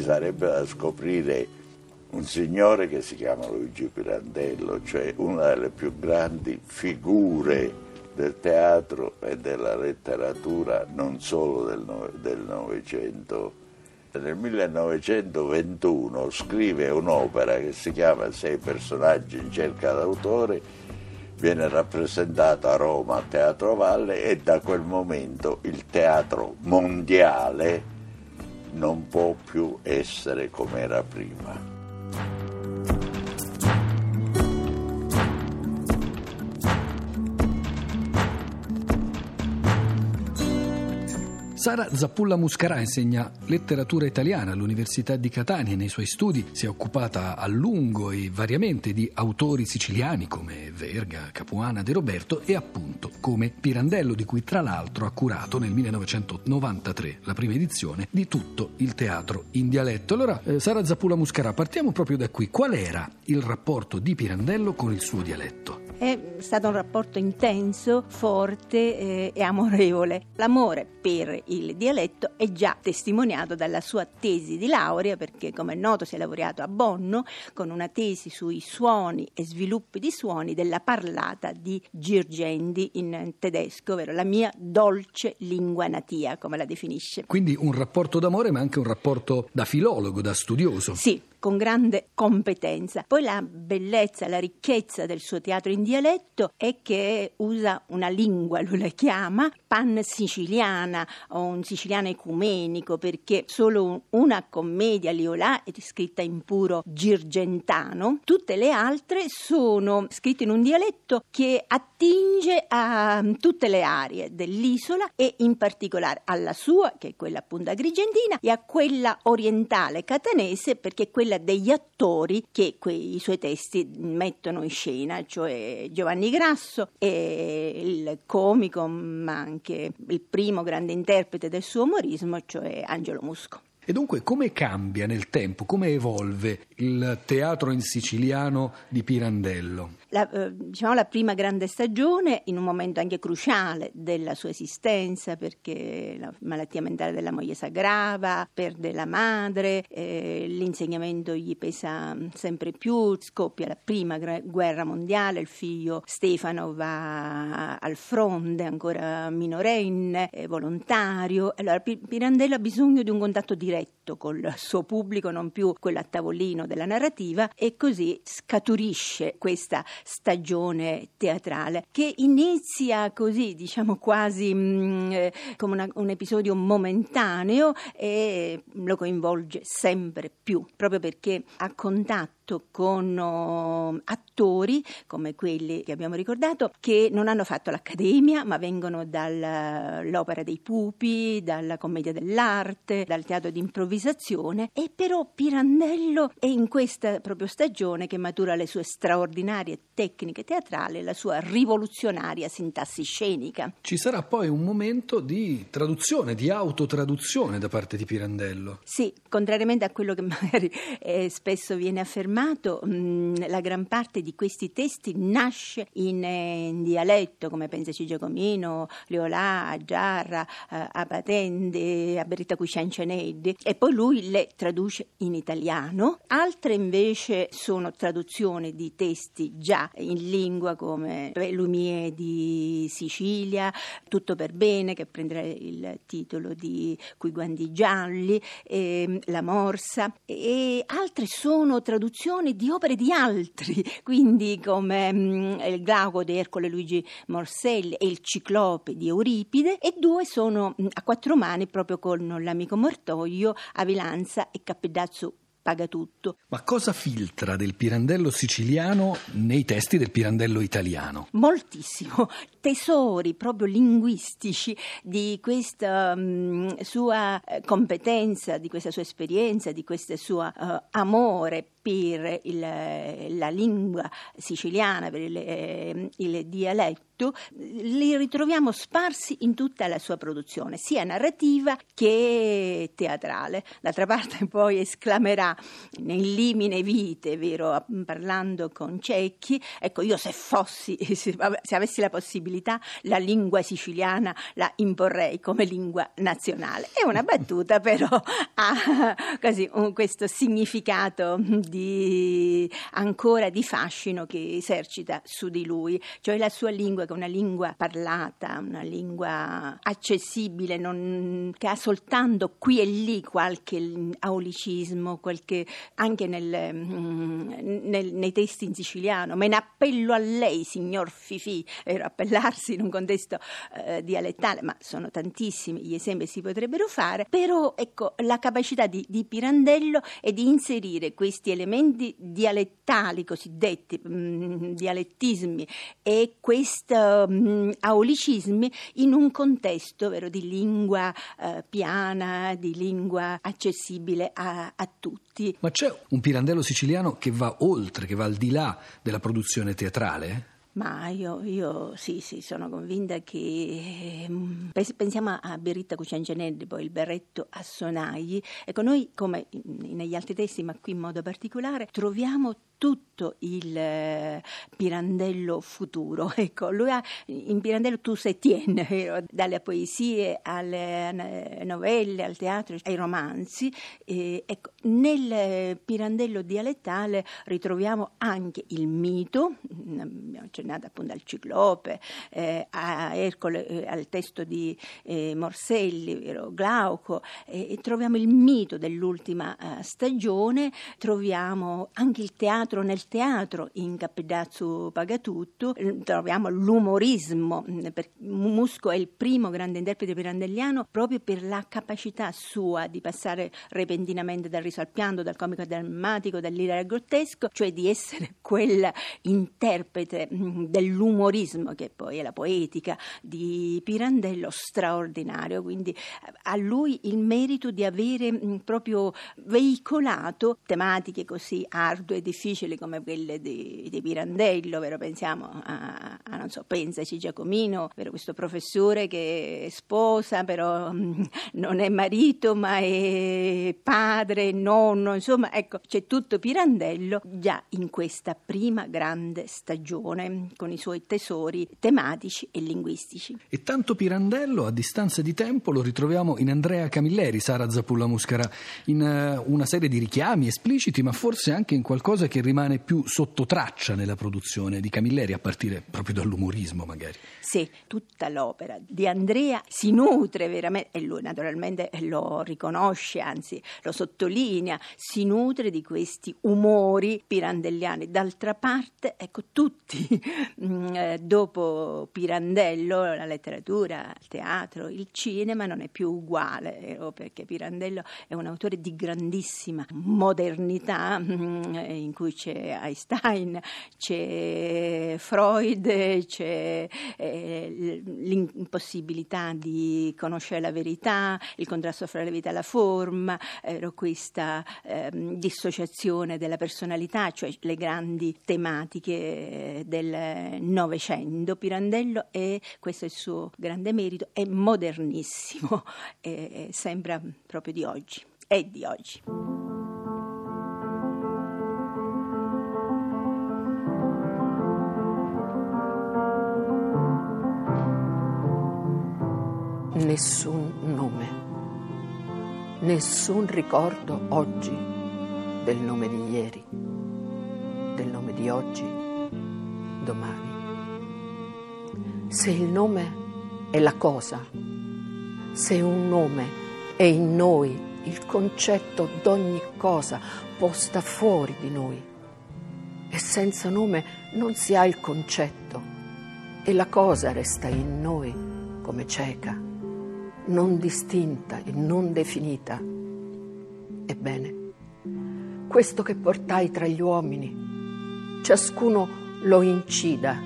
sarebbe da scoprire un signore che si chiama Luigi Pirandello, cioè una delle più grandi figure del teatro e della letteratura non solo del Novecento. Nel 1921 scrive un'opera che si chiama Sei personaggi in cerca d'autore, viene rappresentata a Roma a Teatro Valle e da quel momento il teatro mondiale non può più essere come era prima. Sara Zappulla Muscarà insegna letteratura italiana all'Università di Catania e nei suoi studi si è occupata a lungo e variamente di autori siciliani come Verga, Capuana, De Roberto e appunto come Pirandello, di cui tra l'altro ha curato nel 1993 la prima edizione di tutto il teatro in dialetto. Allora, eh, Sara Zappulla Muscarà, partiamo proprio da qui. Qual era il rapporto di Pirandello con il suo dialetto? È stato un rapporto intenso, forte eh, e amorevole. L'amore per il dialetto è già testimoniato dalla sua tesi di laurea, perché come è noto si è laureato a Bonno con una tesi sui suoni e sviluppi di suoni della parlata di Girgendi in tedesco, ovvero la mia dolce lingua natia, come la definisce. Quindi un rapporto d'amore, ma anche un rapporto da filologo, da studioso. Sì, con grande competenza. Poi la bellezza, la ricchezza del suo teatro in dialetto è che usa una lingua, lui la chiama pan siciliana o un siciliano ecumenico perché solo una commedia Liolà è scritta in puro girgentano, tutte le altre sono scritte in un dialetto che attinge a tutte le aree dell'isola e in particolare alla sua, che è quella appunto agrigentina, e a quella orientale catanese perché quella quella degli attori che quei suoi testi mettono in scena, cioè Giovanni Grasso e il comico, ma anche il primo grande interprete del suo umorismo, cioè Angelo Musco. E dunque come cambia nel tempo, come evolve il teatro in siciliano di Pirandello? La, eh, diciamo, la prima grande stagione in un momento anche cruciale della sua esistenza perché la malattia mentale della moglie si aggrava, perde la madre, eh, l'insegnamento gli pesa sempre più, scoppia la prima guerra mondiale, il figlio Stefano va al fronte ancora minorenne, volontario, allora Pirandello ha bisogno di un contatto diretto col suo pubblico, non più quello a tavolino della narrativa e così scaturisce questa stagione teatrale che inizia così, diciamo quasi mh, mm, eh, come una, un episodio momentaneo e lo coinvolge sempre più, proprio perché ha contatto fatto con uh, attori come quelli che abbiamo ricordato che non hanno fatto l'accademia ma vengono dall'opera dei pupi, dalla commedia dell'arte, dal teatro di improvvisazione e però Pirandello è in questa proprio stagione che matura le sue straordinarie tecniche teatrali, la sua rivoluzionaria sintassi scenica. Ci sarà poi un momento di traduzione, di autotraduzione da parte di Pirandello. Sì, contrariamente a quello che magari eh, spesso viene affermato mh, mm, la gran parte di questi testi nasce in, eh, in dialetto, come Pensaci Giacomino, Leolà, Giarra, eh, Apatende, Aberita Cuscianceneddi, e poi lui le traduce in italiano. Altre invece sono traduzioni di testi già in lingua come Lumie di Sicilia, Tutto per bene, che prenderà il titolo di Quei guandi gialli, e, La morsa, e altre sono traduzioni traduzioni di opere di altri, quindi come mh, mm, il Glauco di Ercole Luigi Morselli e il Ciclope di Euripide, e due sono mh, mm, a quattro mani proprio con l'amico Mortoglio, Avilanza e Cappedazzo paga tutto. Ma cosa filtra del Pirandello siciliano nei testi del Pirandello italiano? Moltissimo, tesori proprio linguistici di questa um, sua eh, competenza, di questa sua esperienza, di questo suo uh, amore per il, la lingua siciliana, per il, eh, il dialetto li ritroviamo sparsi in tutta la sua produzione, sia narrativa che teatrale. D'altra parte poi esclamerà nel limine vite, vero, parlando con Cecchi, ecco io se fossi, se, se avessi la possibilità, la lingua siciliana la imporrei come lingua nazionale. È una battuta però ha così, un, questo significato di, ancora di fascino che esercita su di lui, cioè la sua lingua che è una lingua parlata, una lingua accessibile, non, che ha soltanto qui e lì qualche aulicismo, qualche, anche nel, mm, nel, nei testi in siciliano. Me ne appello a lei, signor Fifi, era appellarsi in un contesto eh, dialettale, ma sono tantissimi gli esempi che si potrebbero fare, però ecco la capacità di, di Pirandello è di inserire questi elementi dialettali cosiddetti, mh, mm, dialettismi e questo mh, mm, aulicismi in un contesto vero, di lingua eh, piana, di lingua accessibile a, a tutti. Ma c'è un Pirandello siciliano che va oltre, che va al di là della produzione teatrale? Ma io, io, sì, sì, sono convinta che ehm, pensiamo a Beritta Cuciangianelli, poi il berretto a sonagli. Ecco, noi come negli altri testi, ma qui in modo particolare, troviamo tutto il eh, Pirandello futuro. Ecco, lui ha, in Pirandello tu sei tiene, dalle poesie alle novelle, al teatro, ai romanzi. Eh, ecco, nel Pirandello dialettale ritroviamo anche il mito, abbiamo accennato appunto al Ciclope, eh, a Ercole, eh, al testo di eh, Morselli, vero, Glauco, troviamo il mito dell'ultima eh, stagione, troviamo anche il teatro nel teatro in Cappedazzo Pagatutto eh, troviamo l'umorismo mm, Musco è il primo grande interprete pirandelliano proprio per la capacità sua di passare repentinamente dal riso dal comico drammatico dall'idea al grottesco cioè di essere quel interprete mm, dell'umorismo che poi è la poetica di Pirandello straordinario quindi eh, a lui il merito di avere mm, proprio veicolato tematiche così ardue e difficili come quelle di, di Pirandello, vero? pensiamo a, a, non so, pensaci Giacomino, vero? questo professore che sposa però mh, non è marito ma è padre, nonno, insomma ecco c'è tutto Pirandello già in questa prima grande stagione con i suoi tesori tematici e linguistici. E tanto Pirandello a distanza di tempo lo ritroviamo in Andrea Camilleri, Sara Zapulla Muscara, in uh, una serie di richiami espliciti ma forse anche in qualcosa che rimane più sotto traccia nella produzione di Camilleri, a partire proprio dall'umorismo magari. Sì, tutta l'opera di Andrea si nutre veramente, e lui naturalmente lo riconosce, anzi lo sottolinea, si nutre di questi umori pirandelliani. D'altra parte, ecco, tutti mm, eh, dopo Pirandello, la letteratura, il teatro, il cinema non è più uguale, perché Pirandello è un autore di grandissima modernità mm, in cui c'è Einstein, c'è Freud, c'è eh, l'impossibilità di conoscere la verità, il contrasto fra la vita e la forma, eh, questa eh, dissociazione della personalità, cioè le grandi tematiche del Novecento. Pirandello è, questo è il suo grande merito, è modernissimo, sembra proprio di oggi, è di oggi. nessun nome, nessun ricordo oggi del nome di ieri, del nome di oggi, domani. Se il nome è la cosa, se un nome è in noi il concetto d'ogni cosa posta fuori di noi, e senza nome non si ha il concetto, e la cosa resta in noi come cieca non distinta e non definita. Ebbene, questo che portai tra gli uomini, ciascuno lo incida,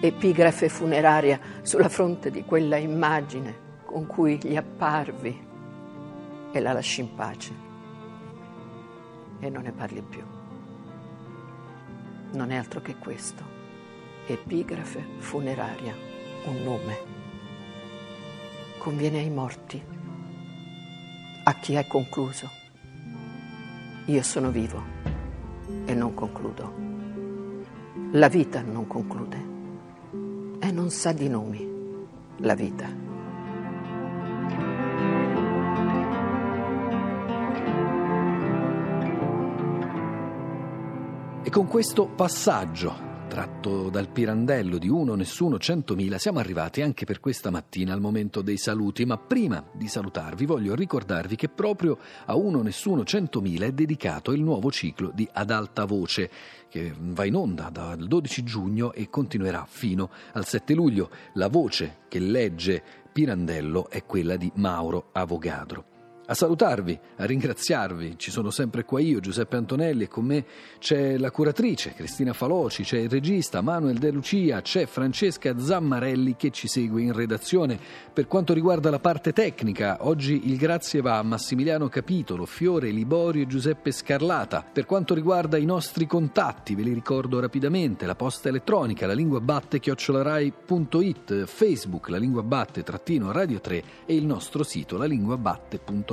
epigrafe funeraria sulla fronte di quella immagine con cui gli apparvi e la lasci in pace e non ne parli più. non è altro che questo. Epigrafe funeraria, un nome. Conviene ai morti, a chi è concluso. Io sono vivo e non concludo. La vita non conclude e non sa di nomi, la vita. E con questo passaggio tratto dal Pirandello di Uno Nessuno Centomila, siamo arrivati anche per questa mattina al momento dei saluti, ma prima di salutarvi voglio ricordarvi che proprio a Uno Nessuno Centomila è dedicato il nuovo ciclo di Ad Alta Voce, che va in onda dal 12 giugno e continuerà fino al 7 luglio. La voce che legge Pirandello è quella di Mauro Avogadro a salutarvi, a ringraziarvi. Ci sono sempre qua io, Giuseppe Antonelli, e con me c'è la curatrice Cristina Faloci, c'è il regista Manuel De Lucia, c'è Francesca Zammarelli che ci segue in redazione. Per quanto riguarda la parte tecnica, oggi il grazie va a Massimiliano Capitolo, Fiore Liborio e Giuseppe Scarlata. Per quanto riguarda i nostri contatti, ve li ricordo rapidamente: la posta elettronica, la lingua batte chiocciolarai.it, Facebook, la lingua batte trattino radio 3 e il nostro sito la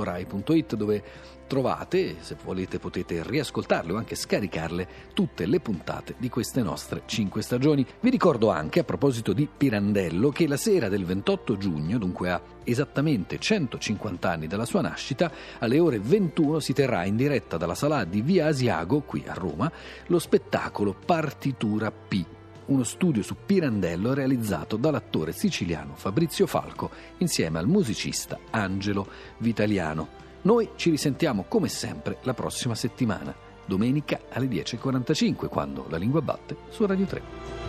lingua batte.it rai.it dove trovate, se volete potete riascoltarle o anche scaricarle, tutte le puntate di queste nostre 5 stagioni. Vi ricordo anche, a proposito di Pirandello, che la sera del 28 giugno, dunque a esattamente 150 anni dalla sua nascita, alle ore 21 si terrà in diretta dalla sala di Via Asiago, qui a Roma, lo spettacolo Partitura P uno studio su Pirandello realizzato dall'attore siciliano Fabrizio Falco insieme al musicista Angelo Vitaliano. Noi ci risentiamo come sempre la prossima settimana, domenica alle 10.45, quando la lingua batte su Radio 3.